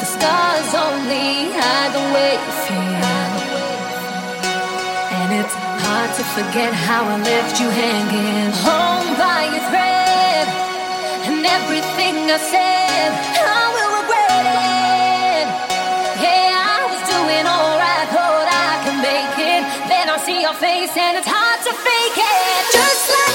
the scars only hide the way you feel. And it's hard to forget how I left you hanging, home by a thread. And everything I said, I will regret it. Yeah, I was doing alright, thought I could make it. Then I see your face, and it's hard to fake it. Just like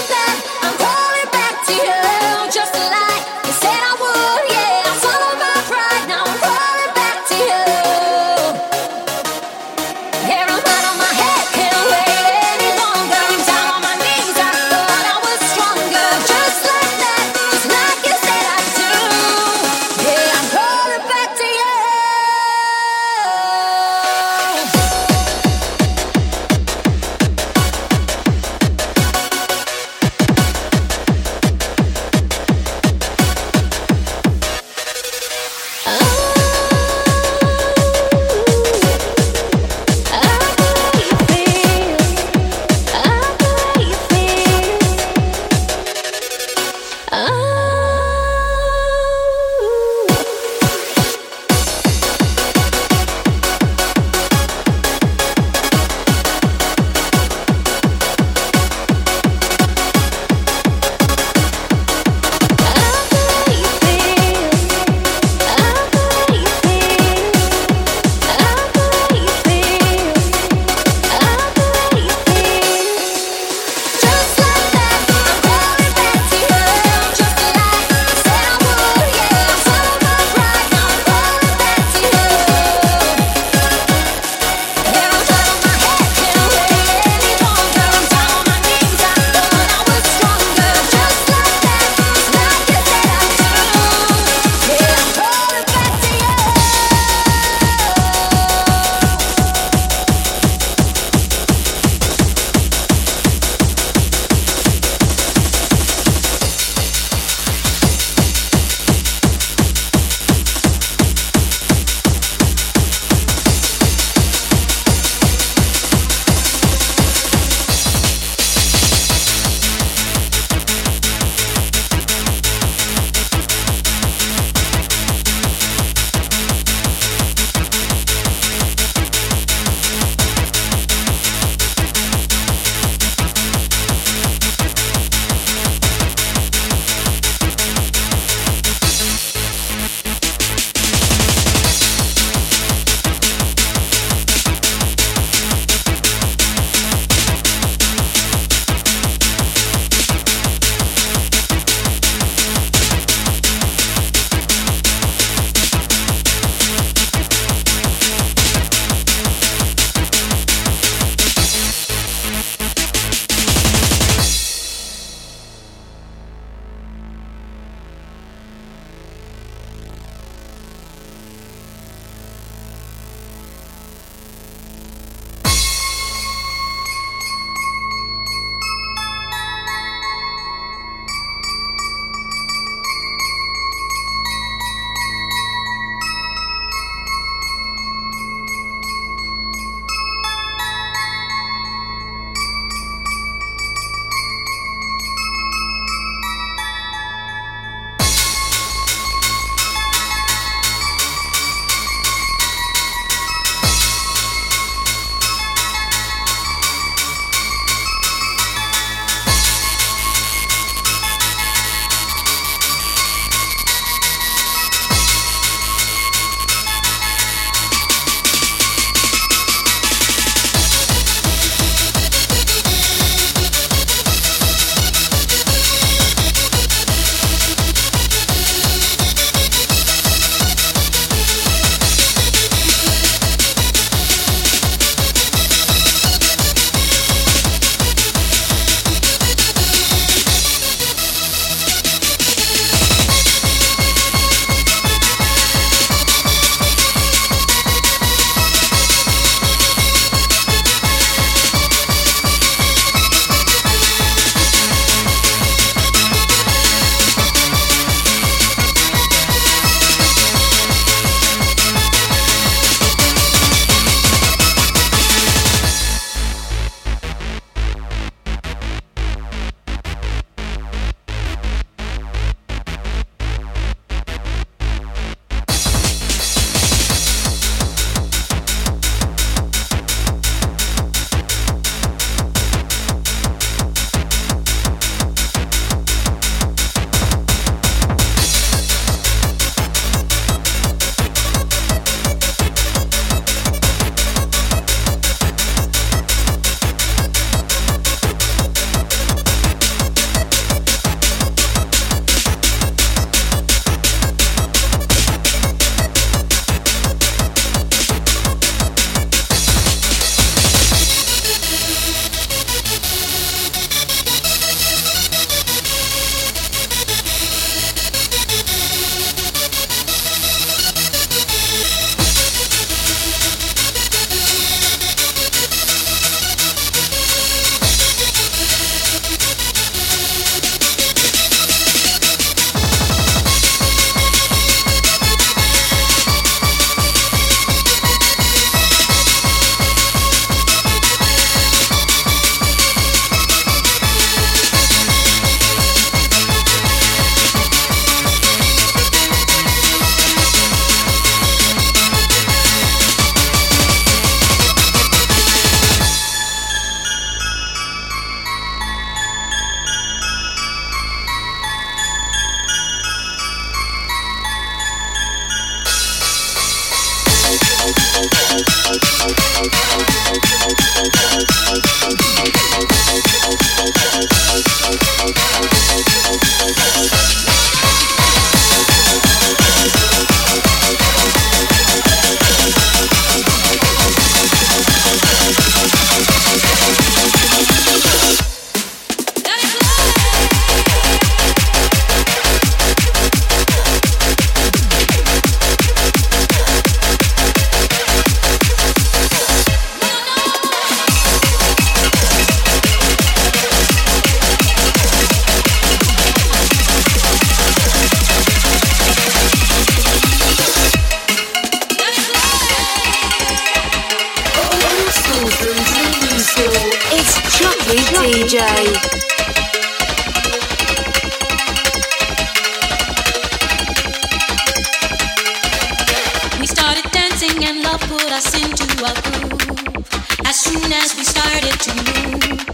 as we started to move.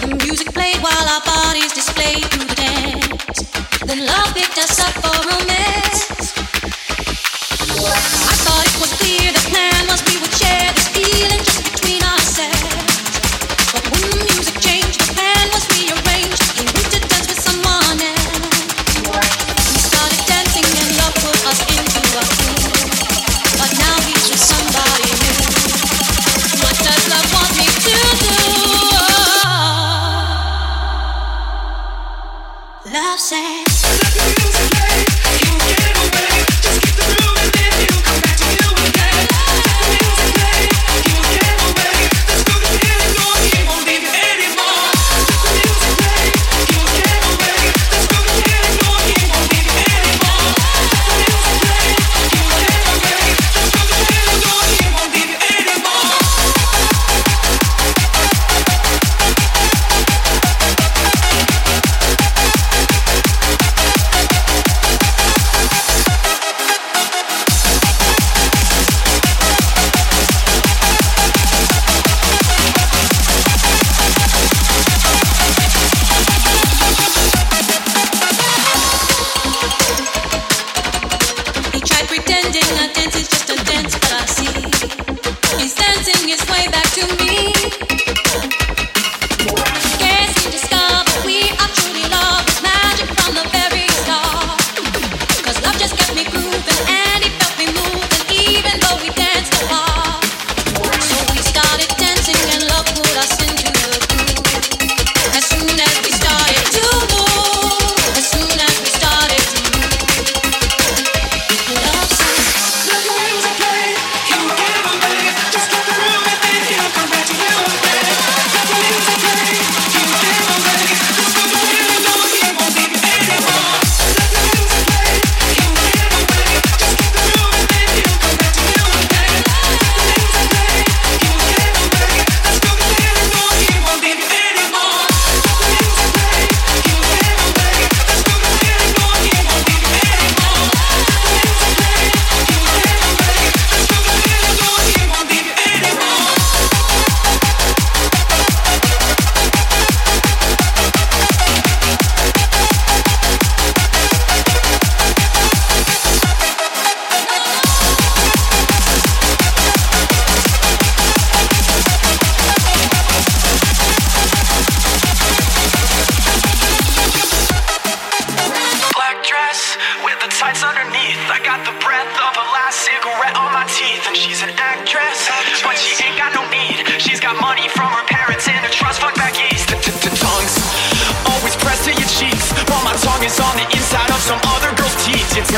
The music played while our bodies displayed through the dance. Then love picked us up for romance.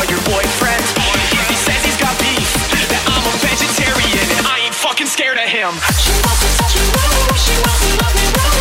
your boyfriend if he says he's got beef that I'm a vegetarian and I ain't fucking scared of him. She wants to touch me, she wants to love me,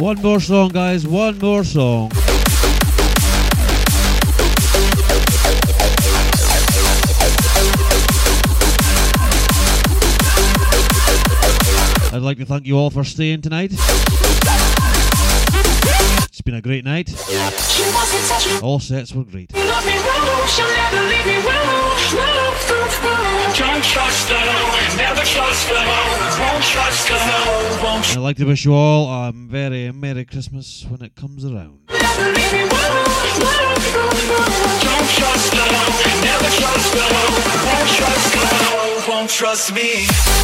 One more song, guys. One more song. I'd like to thank you all for staying tonight. It's been a great night. All sets were great. I'd like to wish you all a very Merry Christmas when it comes around. trust me. A little girl with a great big wish